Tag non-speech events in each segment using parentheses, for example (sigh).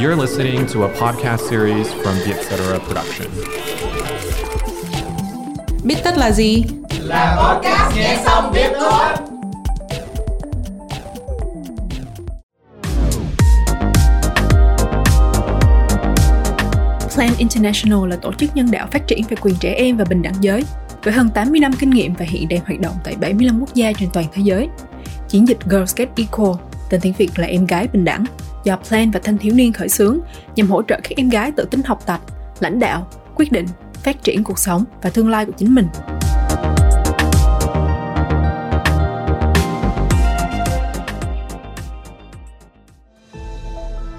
You're listening to a podcast series from the Etc. Production. Biết tất là gì? Là podcast nghe xong biết thôi. Plan International là tổ chức nhân đạo phát triển về quyền trẻ em và bình đẳng giới, với hơn 80 năm kinh nghiệm và hiện đang hoạt động tại 75 quốc gia trên toàn thế giới. Chiến dịch Girls Get Equal, tên tiếng Việt là Em gái bình đẳng, do Plan và thanh thiếu niên khởi xướng nhằm hỗ trợ các em gái tự tin học tập, lãnh đạo, quyết định, phát triển cuộc sống và tương lai của chính mình.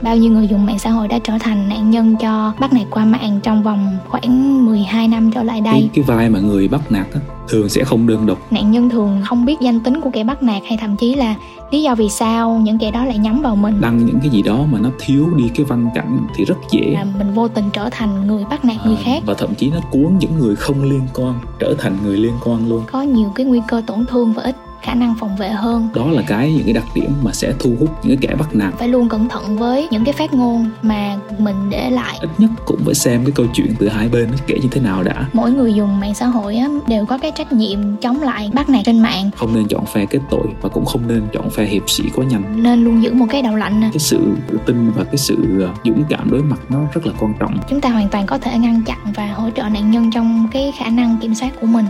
Bao nhiêu người dùng mạng xã hội đã trở thành nạn nhân cho bắt nạt qua mạng trong vòng khoảng 12 năm trở lại đây. Cái, cái vai mà người bắt nạt á, thường sẽ không đơn độc. Nạn nhân thường không biết danh tính của kẻ bắt nạt hay thậm chí là lý do vì sao những kẻ đó lại nhắm vào mình. Đăng những cái gì đó mà nó thiếu đi cái văn cảnh thì rất dễ. Là mình vô tình trở thành người bắt nạt à, người khác. Và thậm chí nó cuốn những người không liên quan trở thành người liên quan luôn. Có nhiều cái nguy cơ tổn thương và ít khả năng phòng vệ hơn. Đó là cái những cái đặc điểm mà sẽ thu hút những cái kẻ bắt nạt. Phải luôn cẩn thận với những cái phát ngôn mà mình để lại. Ít nhất cũng phải xem cái câu chuyện từ hai bên kể như thế nào đã. Mỗi người dùng mạng xã hội á, đều có cái trách nhiệm chống lại bắt nạt trên mạng. Không nên chọn phe kết tội và cũng không nên chọn phe hiệp sĩ quá nhanh nên luôn giữ một cái đầu lạnh nè. Cái sự tự tin và cái sự ờ, dũng cảm đối mặt nó rất là quan trọng. Chúng ta hoàn toàn có thể ngăn chặn và hỗ trợ nạn nhân trong cái khả năng kiểm soát của mình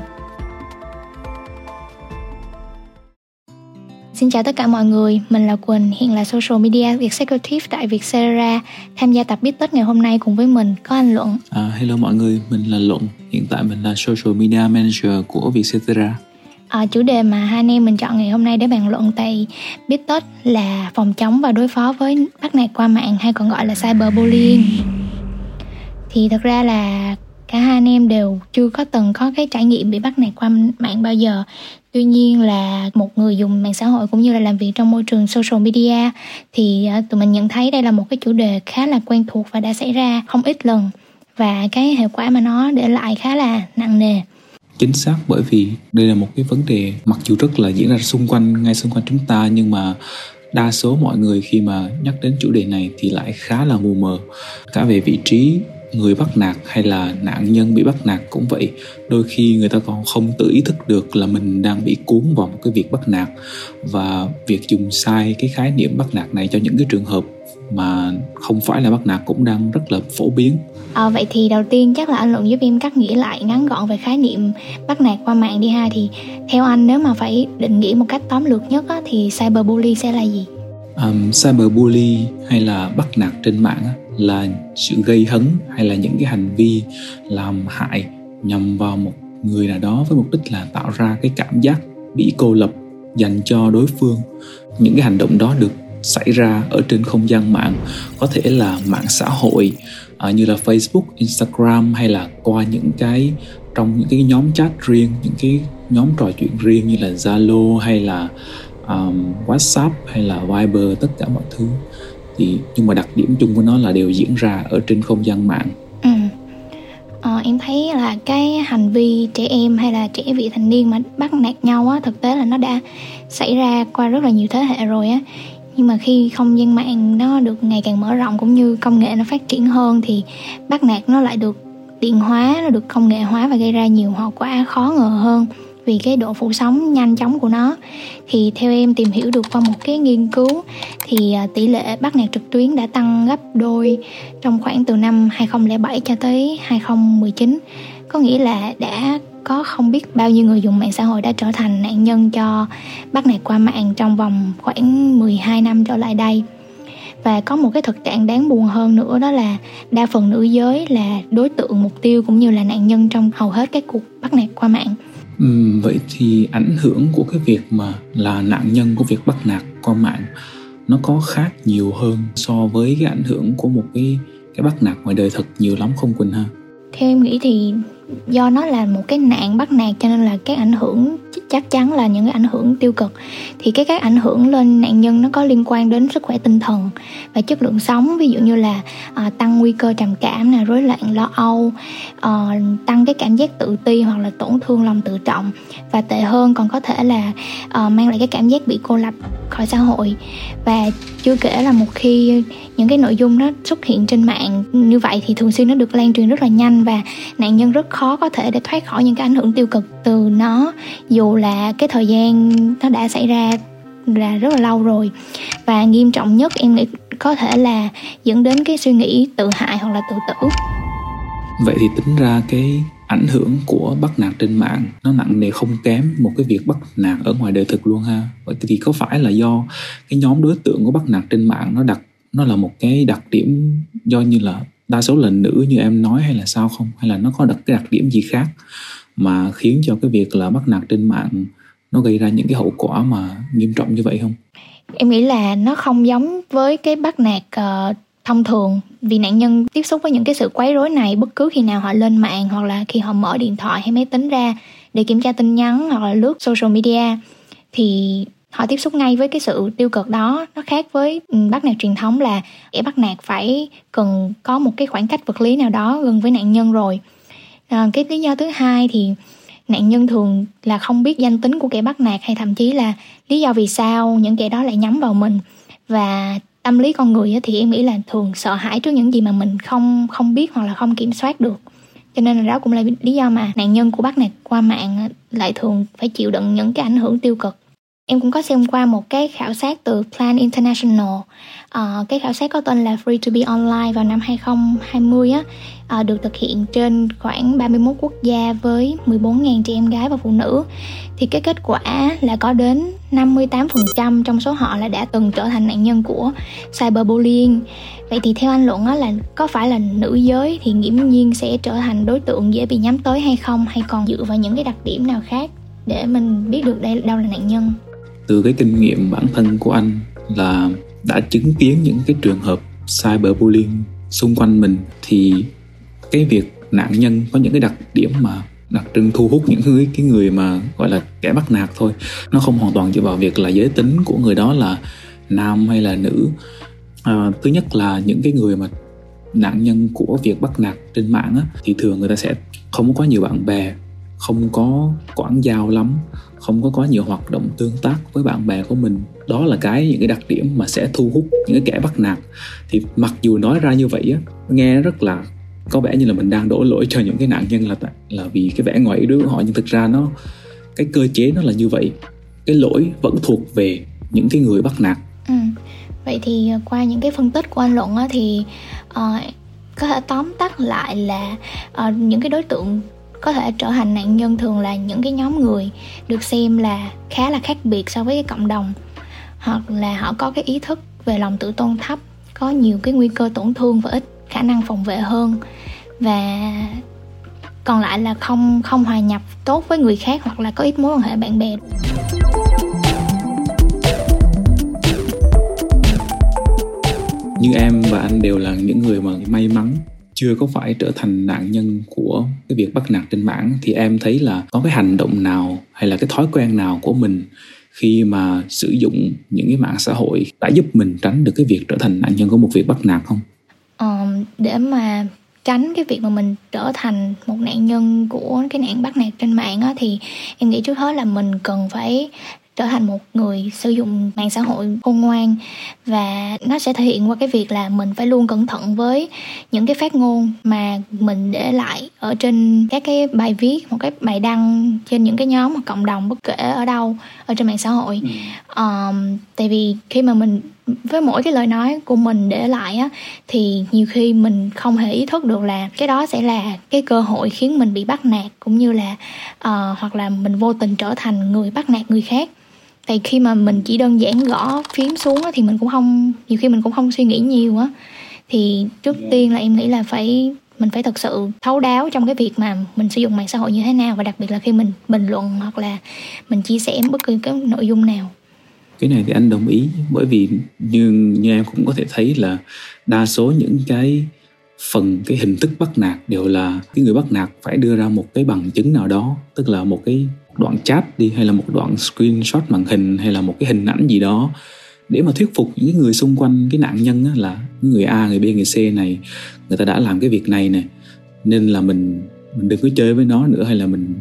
Xin chào tất cả mọi người, mình là Quỳnh, hiện là Social Media Executive tại Vietcetera. Tham gia tập biết tất ngày hôm nay cùng với mình có anh Luận. À, hello mọi người, mình là Luận, hiện tại mình là Social Media Manager của Vietcetera. À, chủ đề mà hai anh em mình chọn ngày hôm nay để bàn luận tại biết tất là phòng chống và đối phó với bắt nạt qua mạng hay còn gọi là cyberbullying. Thì thật ra là cả hai anh em đều chưa có từng có cái trải nghiệm bị bắt nạt qua mạng bao giờ. Tuy nhiên là một người dùng mạng xã hội cũng như là làm việc trong môi trường social media thì ờ, tụi mình nhận thấy đây là một cái chủ đề khá là quen thuộc và đã xảy ra không ít lần. Và cái hệ quả mà nó để lại khá là nặng nề. Chính xác, bởi vì đây là một cái vấn đề mặc dù rất là diễn ra xung quanh, ngay xung quanh chúng ta, nhưng mà đa số mọi người khi mà nhắc đến chủ đề này thì lại khá là mù mờ. Cả về vị trí người bắt nạt hay là nạn nhân bị bắt nạt cũng vậy. Đôi khi người ta còn không tự ý thức được là mình đang bị cuốn vào một cái việc bắt nạt. Và việc dùng sai cái khái niệm bắt nạt này cho những cái trường hợp mà không phải là bắt nạt cũng đang rất là phổ biến. À, vậy thì đầu tiên chắc là anh luận giúp em cắt nghĩa lại ngắn gọn về khái niệm bắt nạt qua mạng đi ha. Thì theo anh nếu mà phải định nghĩa một cách tóm lược nhất á, thì cyberbully sẽ là gì? Um, cyberbully hay là bắt nạt trên mạng á, là sự gây hấn hay là những cái hành vi làm hại nhằm vào một người nào đó với mục đích là tạo ra cái cảm giác bị cô lập dành cho đối phương. Những cái hành động đó được xảy ra ở trên không gian mạng có thể là mạng xã hội à, như là Facebook, Instagram hay là qua những cái trong những cái nhóm chat riêng, những cái nhóm trò chuyện riêng như là Zalo hay là um, WhatsApp hay là Viber tất cả mọi thứ thì nhưng mà đặc điểm chung của nó là đều diễn ra ở trên không gian mạng. Ừ. ờ, em thấy là cái hành vi trẻ em hay là trẻ vị thành niên mà bắt nạt nhau á thực tế là nó đã xảy ra qua rất là nhiều thế hệ rồi á. Nhưng mà khi không gian mạng nó được ngày càng mở rộng cũng như công nghệ nó phát triển hơn thì bắt nạt nó lại được điện hóa nó được công nghệ hóa và gây ra nhiều hậu quả khó ngờ hơn vì cái độ phủ sóng nhanh chóng của nó. Thì theo em tìm hiểu được qua một cái nghiên cứu, thì à, tỷ lệ bắt nạt trực tuyến đã tăng gấp đôi trong khoảng từ năm 2007 cho tới 2019 có nghĩa là đã có không biết bao nhiêu người dùng mạng xã hội đã trở thành nạn nhân cho bắt nạt qua mạng trong vòng khoảng 12 năm trở lại đây. Và có một cái thực trạng đáng buồn hơn nữa đó là đa phần nữ giới là đối tượng mục tiêu cũng như là nạn nhân trong hầu hết các cuộc bắt nạt qua mạng. Vậy thì ảnh hưởng của cái việc mà là nạn nhân của việc bắt nạt qua mạng nó có khác nhiều hơn so với cái ảnh hưởng của một cái cái bắt nạt ngoài đời thật nhiều lắm không Quỳnh ha? Theo em nghĩ thì do nó là một cái nạn bắt nạt cho nên là các ảnh hưởng chắc chắn là những cái ảnh hưởng tiêu cực. Thì cái các ảnh hưởng lên nạn nhân nó có liên quan đến sức khỏe tinh thần và chất lượng sống. Ví dụ như là à, tăng nguy cơ trầm cảm là rối loạn lo âu à, tăng cái cảm giác tự ti hoặc là tổn thương lòng tự trọng. Và tệ hơn còn có thể là à, mang lại cái cảm giác bị cô lập khỏi xã hội. Và chưa kể là một khi những cái nội dung nó xuất hiện trên mạng như vậy thì thường xuyên nó được lan truyền rất là nhanh và nạn nhân rất khó có thể để thoát khỏi những cái ảnh hưởng tiêu cực từ nó, dù là cái thời gian nó đã xảy ra là rất là lâu rồi. Và nghiêm trọng nhất em nghĩ có thể là dẫn đến cái suy nghĩ tự hại hoặc là tự tử. Vậy thì tính ra cái ảnh hưởng của bắt nạt trên mạng nó nặng nề không kém một cái việc bắt nạt ở ngoài đời thực luôn ha? Vậy thì có phải là do cái nhóm đối tượng của bắt nạt trên mạng nó đặc nó là một cái đặc điểm do như là đa số là nữ như em nói hay là sao không? Hay là nó có đặc cái đặc điểm gì khác mà khiến cho cái việc là bắt nạt trên mạng nó gây ra những cái hậu quả mà nghiêm trọng như vậy không? Em nghĩ là nó không giống với cái bắt nạt uh, thông thường vì nạn nhân tiếp xúc với những cái sự quấy rối này bất cứ khi nào họ lên mạng hoặc là khi họ mở điện thoại hay máy tính ra để kiểm tra tin nhắn hoặc là lướt social media thì họ tiếp xúc ngay với cái sự tiêu cực đó. Nó khác với ừ, bắt nạt truyền thống là kẻ bắt nạt phải cần có một cái khoảng cách vật lý nào đó gần với nạn nhân rồi. À, cái lý do thứ hai thì nạn nhân thường là không biết danh tính của kẻ bắt nạt hay thậm chí là lý do vì sao những kẻ đó lại nhắm vào mình. Và tâm lý con người thì em nghĩ là thường sợ hãi trước những gì mà mình không không biết hoặc là không kiểm soát được. Cho nên là đó cũng là lý do mà nạn nhân của bắt nạt qua mạng lại thường phải chịu đựng những cái ảnh hưởng tiêu cực em cũng có xem qua một cái khảo sát từ Plan International. Uh, cái khảo sát có tên là Free to be Online vào năm 2020 á uh, được thực hiện trên khoảng 31 quốc gia với 14.000 trẻ em gái và phụ nữ. Thì cái kết quả là có đến 58% trong số họ là đã từng trở thành nạn nhân của cyberbullying. Vậy thì theo anh luận á là có phải là nữ giới thì nghiễm nhiên sẽ trở thành đối tượng dễ bị nhắm tới hay không? Hay còn dựa vào những cái đặc điểm nào khác để mình biết được đây đâu là nạn nhân? Từ cái kinh nghiệm bản thân của anh là đã chứng kiến những cái trường hợp cyberbullying xung quanh mình thì cái việc nạn nhân có những cái đặc điểm mà đặc trưng thu hút những cái, cái người mà gọi là kẻ bắt nạt thôi nó không hoàn toàn dựa vào việc là giới tính của người đó là nam hay là nữ. À, thứ nhất là những cái người mà nạn nhân của việc bắt nạt trên mạng á, thì thường người ta sẽ không có nhiều bạn bè không có quảng giao lắm không có quá nhiều hoạt động tương tác với bạn bè của mình. Đó là cái những cái đặc điểm mà sẽ thu hút những cái kẻ bắt nạt. Thì mặc dù nói ra như vậy á nghe rất là có vẻ như là mình đang đổ lỗi cho những cái nạn nhân là là vì cái vẻ ngoài yếu đuối của họ. Nhưng thực ra nó cái cơ chế nó là như vậy. Cái lỗi vẫn thuộc về những cái người bắt nạt. Ừ. vậy thì à, qua những cái phân tích của anh luận á, thì uh, có thể tóm tắt lại là uh, những cái đối tượng có thể trở thành nạn nhân thường là những cái nhóm người được xem là khá là khác biệt so với cái cộng đồng. Hoặc là họ có cái ý thức về lòng tự tôn thấp, có nhiều cái nguy cơ tổn thương và ít khả năng phòng vệ hơn. Và còn lại là không không hòa nhập tốt với người khác hoặc là có ít mối quan hệ bạn bè. Như em và anh đều là những người mà may mắn chưa có phải trở thành nạn nhân của cái việc bắt nạt trên mạng thì em thấy là có cái hành động nào hay là cái thói quen nào của mình khi mà sử dụng những cái mạng xã hội đã giúp mình tránh được cái việc trở thành nạn nhân của một việc bắt nạt không? Ờ, để mà tránh cái việc mà mình trở thành một nạn nhân của cái nạn bắt nạt trên mạng á, thì em nghĩ trước hết là mình cần phải trở thành một người sử dụng mạng xã hội khôn ngoan và nó sẽ thể hiện qua cái việc là mình phải luôn cẩn thận với những cái phát ngôn mà mình để lại ở trên các cái bài viết một cái bài đăng trên những cái nhóm hoặc cộng đồng bất kể ở đâu ở trên mạng xã hội ừ. um, tại vì khi mà mình với mỗi cái lời nói của mình để lại á thì nhiều khi mình không hề ý thức được là cái đó sẽ là cái cơ hội khiến mình bị bắt nạt cũng như là uh, hoặc là mình vô tình trở thành người bắt nạt người khác tại khi mà mình chỉ đơn giản gõ phím xuống thì mình cũng không nhiều khi mình cũng không suy nghĩ nhiều á thì trước yeah. tiên là em nghĩ là phải mình phải thật sự thấu đáo trong cái việc mà mình sử dụng mạng xã hội như thế nào và đặc biệt là khi mình bình luận hoặc là mình chia sẻ bất cứ cái nội dung nào cái này thì anh đồng ý bởi vì như như em cũng có thể thấy là đa số những cái phần cái hình thức bắt nạt đều là cái người bắt nạt phải đưa ra một cái bằng chứng nào đó tức là một cái đoạn chat đi hay là một đoạn screenshot màn hình hay là một cái hình ảnh gì đó để mà thuyết phục những người xung quanh cái nạn nhân á, là người A, người B, người C này người ta đã làm cái việc này nè nên là mình mình đừng có chơi với nó nữa hay là mình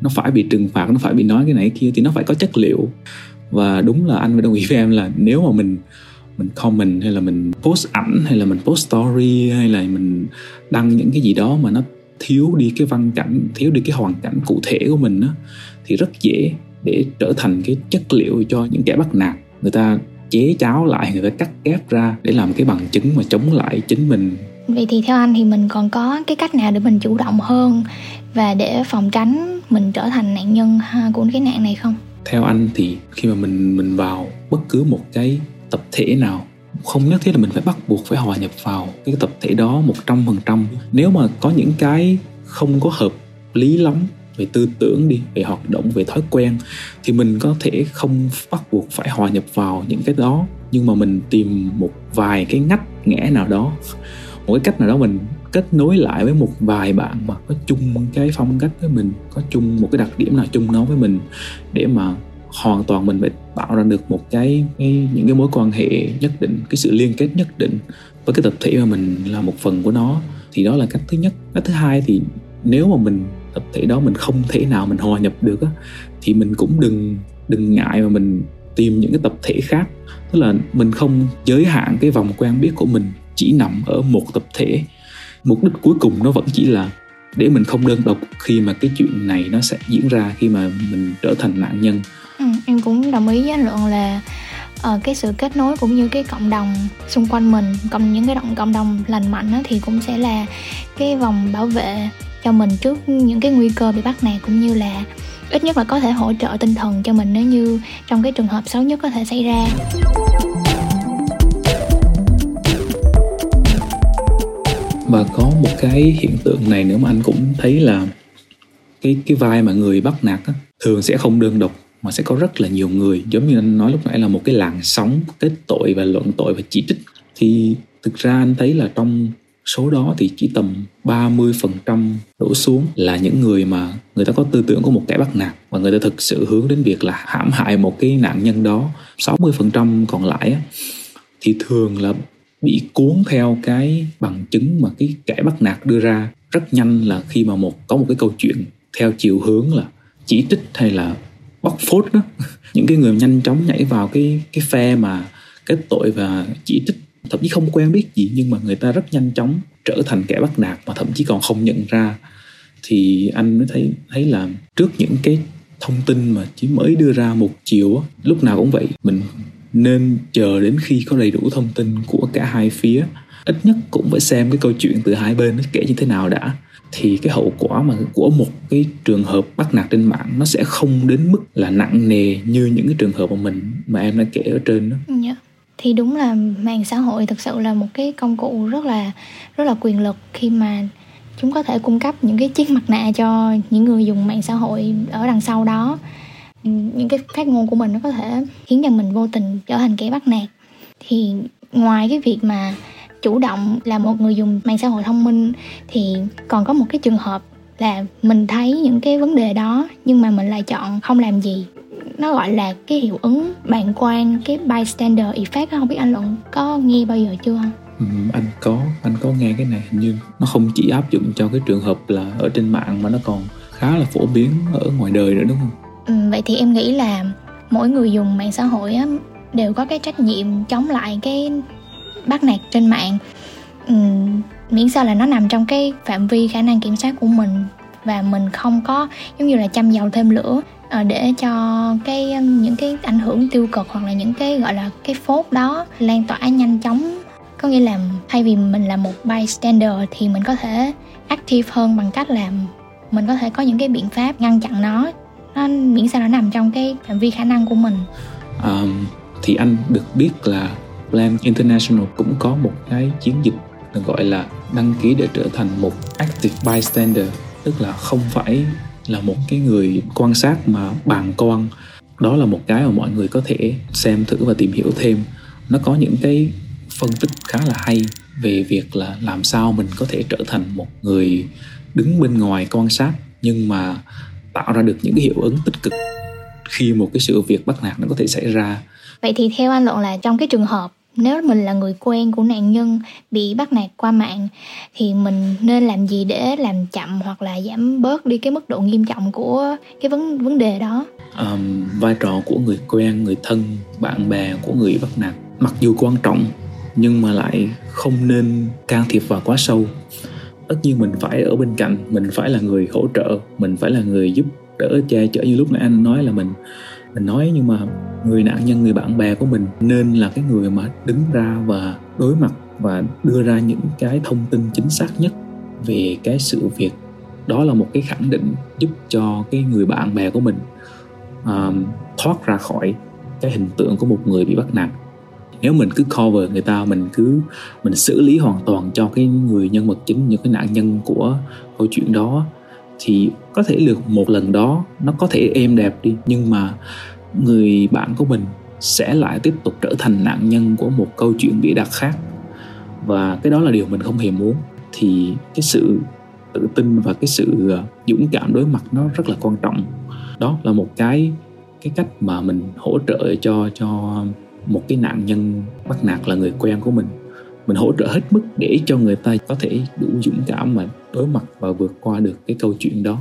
nó phải bị trừng phạt nó phải bị nói cái này kia thì nó phải có chất liệu. Và đúng là anh phải đồng ý với em là nếu mà mình mình comment hay là mình post ảnh hay là mình post story hay là mình đăng những cái gì đó mà nó thiếu đi cái văn cảnh thiếu đi cái hoàn cảnh cụ thể của mình á thì rất dễ để trở thành cái chất liệu cho những kẻ bắt nạt. Người ta chế cháo lại người ta cắt ghép ra để làm cái bằng chứng mà chống lại chính mình. Vậy thì theo anh thì mình còn có cái cách nào để mình chủ động hơn và để phòng tránh mình trở thành nạn nhân của cái nạn này không? Theo anh thì khi mà mình mình vào bất cứ một cái tập thể nào không nhất thiết là mình phải bắt buộc phải hòa nhập vào cái tập thể đó một trăm phần trăm. Nếu mà có những cái không có hợp lý lắm về tư tưởng đi về hoạt động về thói quen thì mình có thể không bắt buộc phải hòa nhập vào những cái đó. Nhưng mà mình tìm một vài cái ngách ngẽ nào đó một cái cách nào đó mình kết nối lại với một vài bạn mà có chung cái phong cách với mình có chung một cái đặc điểm nào chung nó với mình để mà hoàn toàn mình phải tạo ra được một cái, cái những cái mối quan hệ nhất định cái sự liên kết nhất định với cái tập thể mà mình là một phần của nó. Thì đó là cách thứ nhất. Cách thứ hai thì nếu mà mình tập thể đó mình không thể nào mình hòa nhập được á thì mình cũng đừng đừng ngại mà mình tìm những cái tập thể khác. Tức là mình không giới hạn cái vòng quen biết của mình chỉ nằm ở một tập thể. Mục đích cuối cùng nó vẫn chỉ là để mình không đơn độc khi mà cái chuyện này nó sẽ diễn ra khi mà mình trở thành nạn nhân. Ừ, em cũng đồng ý với anh luận là uh, cái sự kết nối cũng như cái cộng đồng xung quanh mình cộng những cái động cộng đồng lành mạnh đó, thì cũng sẽ là cái vòng bảo vệ cho mình trước những cái nguy cơ bị bắt nạt cũng như là ít nhất là có thể hỗ trợ tinh thần cho mình nếu như trong cái trường hợp xấu nhất có thể xảy ra. Và có một cái hiện tượng này nữa mà anh cũng thấy là cái cái vai mà người bắt nạt á, thường sẽ không đơn độc mà sẽ có rất là nhiều người. Giống như anh nói lúc nãy là một cái làn sóng kết tội và luận tội và chỉ trích. Thì thực ra anh thấy là trong số đó thì chỉ tầm 30% đổ xuống là những người mà người ta có tư tưởng của một kẻ bắt nạt và người ta thực sự hướng đến việc là hãm hại một cái nạn nhân đó. 60% còn lại thì thường là bị cuốn theo cái bằng chứng mà cái kẻ bắt nạt đưa ra. Rất nhanh là khi mà một, có một cái câu chuyện theo chiều hướng là chỉ trích hay là bóc phốt đó. (laughs) Những cái người nhanh chóng nhảy vào cái cái phe mà kết tội và chỉ trích thậm chí không quen biết gì, nhưng mà người ta rất nhanh chóng trở thành kẻ bắt nạt mà thậm chí còn không nhận ra thì anh mới thấy thấy là trước những cái thông tin mà chỉ mới đưa ra một chiều lúc nào cũng vậy, mình nên chờ đến khi có đầy đủ thông tin của cả hai phía ít nhất cũng phải xem cái câu chuyện từ hai bên nó kể như thế nào đã thì cái hậu quả mà của một cái trường hợp bắt nạt trên mạng nó sẽ không đến mức là nặng nề như những cái trường hợp mà mình, mà em đã kể ở trên đó. Yeah. Thì đúng là mạng xã hội thực sự là một cái công cụ rất là rất là quyền lực khi mà chúng có thể cung cấp những cái chiếc mặt nạ cho những người dùng mạng xã hội ở đằng sau đó. Những cái phát ngôn của mình nó có thể khiến cho mình vô tình trở thành kẻ bắt nạt. Thì ngoài cái việc mà chủ động là một người dùng mạng xã hội thông minh, thì còn có một cái trường hợp là mình thấy những cái vấn đề đó nhưng mà mình lại chọn không làm gì nó gọi là cái hiệu ứng bàn quan cái bystander effect không biết anh luận có nghe bao giờ chưa? Không Ừ, anh có anh có nghe cái này hình như nó không chỉ áp dụng cho cái trường hợp là ở trên mạng mà nó còn khá là phổ biến ở ngoài đời nữa đúng không? Ừ, vậy thì em nghĩ là mỗi người dùng mạng xã hội á, đều có cái trách nhiệm chống lại cái bắt nạt trên mạng. Uhm, miễn sao là nó nằm trong cái phạm vi khả năng kiểm soát của mình và mình không có giống như là chăm dầu thêm lửa Ờ, để cho cái um, những cái ảnh hưởng tiêu cực hoặc là những cái gọi là cái phốt đó lan tỏa nhanh chóng. Có nghĩa là thay vì mình là một bystander thì mình có thể active hơn bằng cách là mình có thể có những cái biện pháp ngăn chặn nó. Nó miễn sao nó nằm trong cái phạm vi khả năng của mình. Um, thì anh được biết là Plan International cũng có một cái chiến dịch được gọi là đăng ký để trở thành một active bystander tức là không phải là một cái người quan sát mà bàn con. Đó là một cái mà mọi người có thể xem thử và tìm hiểu thêm. Nó có những cái phân tích khá là hay về việc là làm sao mình có thể trở thành một người đứng bên ngoài quan sát nhưng mà tạo ra được những cái hiệu ứng tích cực khi một cái sự việc bắt nạt nó có thể xảy ra. Vậy thì theo anh luận là trong cái trường hợp nếu mình là người quen của nạn nhân bị bắt nạt qua mạng thì mình nên làm gì để làm chậm hoặc là giảm bớt đi cái mức độ nghiêm trọng của cái vấn vấn đề đó? Um, vai trò của người quen người thân bạn bè của người bắt nạt mặc dù quan trọng nhưng mà lại không nên can thiệp vào quá sâu. Tất nhiên mình phải ở bên cạnh mình phải là người hỗ trợ mình phải là người giúp đỡ che chở như lúc nãy anh nói là mình mình nói nhưng mà người nạn nhân người bạn bè của mình nên là cái người mà đứng ra và đối mặt và đưa ra những cái thông tin chính xác nhất về cái sự việc. Đó là một cái khẳng định giúp cho cái người bạn bè của mình uh, thoát ra khỏi cái hình tượng của một người bị bắt nạt. Nếu mình cứ cover người ta mình cứ mình xử lý hoàn toàn cho cái người nhân vật chính những cái nạn nhân của câu chuyện đó thì có thể được một lần đó nó có thể êm đẹp đi. Nhưng mà người bạn của mình sẽ lại tiếp tục trở thành nạn nhân của một câu chuyện bịa đặt khác. Và cái đó là điều mình không hề muốn. Thì cái sự tự tin và cái sự ờ, dũng cảm đối mặt nó rất là quan trọng. Đó là một cái cái cách mà mình hỗ trợ cho cho một cái nạn nhân bắt nạt là người quen của mình mình hỗ trợ hết mức để cho người ta có thể đủ dũng cảm mà đối mặt và vượt qua được cái câu chuyện đó.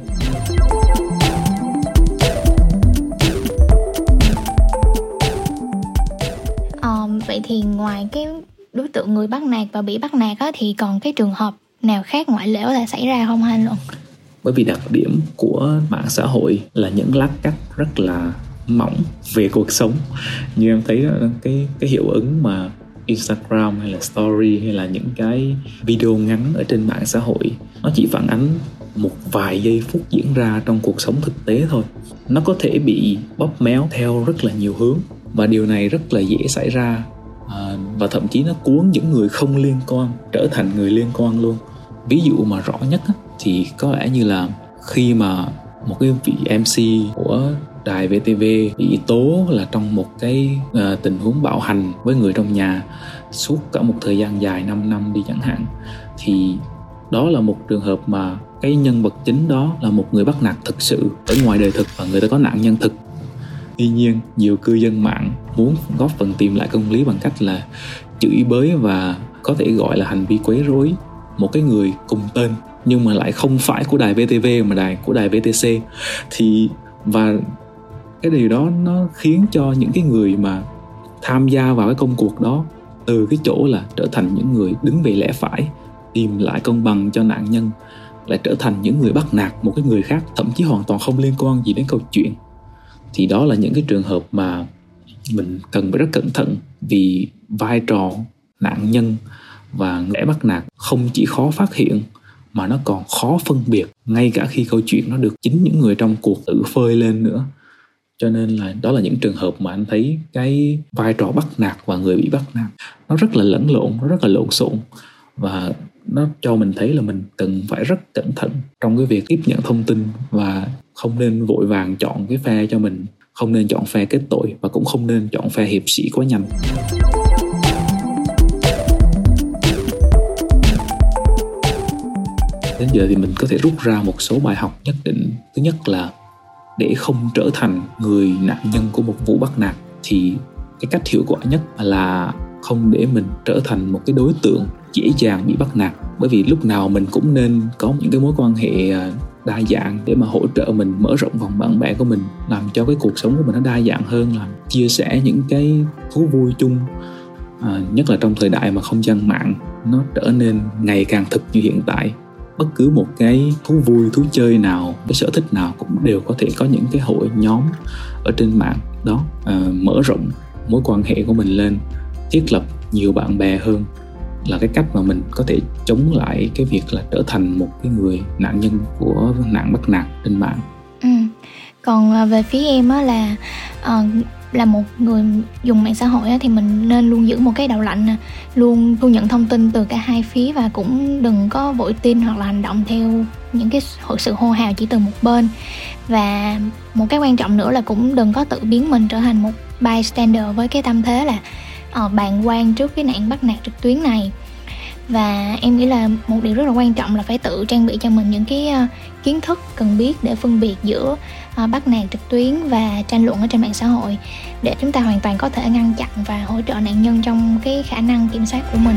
Um, vậy thì ngoài cái đối tượng người bắt nạt và bị bắt nạt á, thì còn cái trường hợp nào khác ngoại lệ có thể xảy ra không anh? Luôn bởi vì đặc điểm của mạng xã hội là những lát cắt rất là mỏng về cuộc sống. Như em thấy cái cái hiệu ứng mà Instagram hay là story hay là những cái video ngắn ở trên mạng xã hội nó chỉ phản ánh một vài giây phút diễn ra trong cuộc sống thực tế thôi. Nó có thể bị bóp méo theo rất là nhiều hướng và điều này rất là dễ xảy ra à, và thậm chí nó cuốn những người không liên quan trở thành người liên quan luôn. Ví dụ mà rõ nhất á, thì có lẽ như là khi mà một cái vị MC của đài VTV bị tố là trong một cái uh, tình huống bạo hành với người trong nhà suốt cả một thời gian dài 5 năm đi chẳng hạn. Thì đó là một trường hợp mà cái nhân vật chính đó là một người bắt nạt thực sự ở ngoài đời thực và người ta có nạn nhân thực. Tuy nhiên nhiều cư dân mạng muốn góp phần tìm lại công lý bằng cách là chửi bới và có thể gọi là hành vi quấy rối một cái người cùng tên nhưng mà lại không phải của đài VTV mà đài, của đài VTC thì, và cái điều đó nó khiến cho những cái người mà tham gia vào cái công cuộc đó, từ cái chỗ là trở thành những người đứng về lẽ phải, tìm lại công bằng cho nạn nhân, lại trở thành những người bắt nạt một cái người khác, thậm chí hoàn toàn không liên quan gì đến câu chuyện. Thì đó là những cái trường hợp mà mình cần phải rất cẩn thận vì vai trò nạn nhân và lẽ bắt nạt không chỉ khó phát hiện mà nó còn khó phân biệt, ngay cả khi câu chuyện nó được chính những người trong cuộc tự phơi lên nữa. Cho nên là đó là những trường hợp mà anh thấy cái vai trò bắt nạt và người bị bắt nạt, nó rất là lẫn lộn, nó rất là lộn xộn. Và nó cho mình thấy là mình cần phải rất cẩn thận trong cái việc tiếp nhận thông tin và không nên vội vàng chọn cái phe cho mình, không nên chọn phe kết tội và cũng không nên chọn phe hiệp sĩ quá nhanh. Đến giờ thì mình có thể rút ra một số bài học nhất định. Thứ nhất là để không trở thành người nạn nhân của một vụ bắt nạt thì cái cách hiệu quả nhất là không để mình trở thành một cái đối tượng dễ dàng bị bắt nạt. Bởi vì lúc nào mình cũng nên có những cái mối quan hệ à, đa dạng để mà hỗ trợ mình mở rộng vòng bạn bè của mình làm cho cái cuộc sống của mình nó đa dạng hơn làm chia sẻ những cái thú vui chung à, nhất là trong thời đại mà không gian mạng nó trở nên ngày càng thực như hiện tại bất cứ một cái thú vui thú chơi nào cái sở thích nào cũng đều có thể có những cái hội nhóm ở trên mạng đó à, mở rộng mối quan hệ của mình lên thiết lập nhiều bạn bè hơn là cái cách mà mình có thể chống lại cái việc là trở thành một cái người nạn nhân của nạn bắt nạt trên mạng ừ. còn à, về phía em á là uh, là một người dùng mạng xã hội thì mình nên luôn giữ một cái đầu lạnh nè luôn thu nhận thông tin từ cả hai phía và cũng đừng có vội tin hoặc là hành động theo những cái sự hô hào chỉ từ một bên. Và một cái quan trọng nữa là cũng đừng có tự biến mình trở thành một bystander với cái tâm thế là ờ, uh, bàn quan trước cái nạn bắt nạt trực tuyến này. Và em nghĩ là một điều rất là quan trọng là phải tự trang bị cho mình những cái uh, kiến thức cần biết để phân biệt giữa uh, bắt nạt trực tuyến và tranh luận ở trên mạng xã hội để chúng ta hoàn toàn có thể ngăn chặn và hỗ trợ nạn nhân trong cái khả năng kiểm soát của mình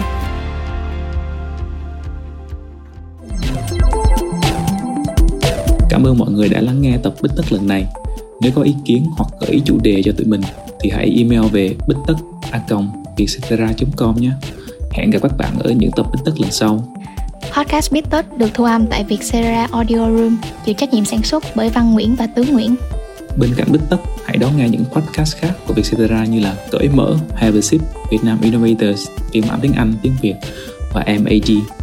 Cảm ơn mọi người đã lắng nghe tập Bích Tất lần này. Nếu có ý kiến hoặc gợi ý chủ đề cho tụi mình thì hãy email về bích tất a com nhé. Hẹn gặp các bạn ở những tập Bích Tất lần sau. Podcast Bít Tết được thu âm tại Vietcetera Audio Room, chịu trách nhiệm sản xuất bởi Văn Nguyễn và Tướng Nguyễn. Bên cạnh Bích Tết, hãy đón nghe những podcast khác của Vietcetera như là Cởi Mở, Have a Sip, Việt Nam Innovators, phiên bản tiếng Anh, tiếng Việt và MAG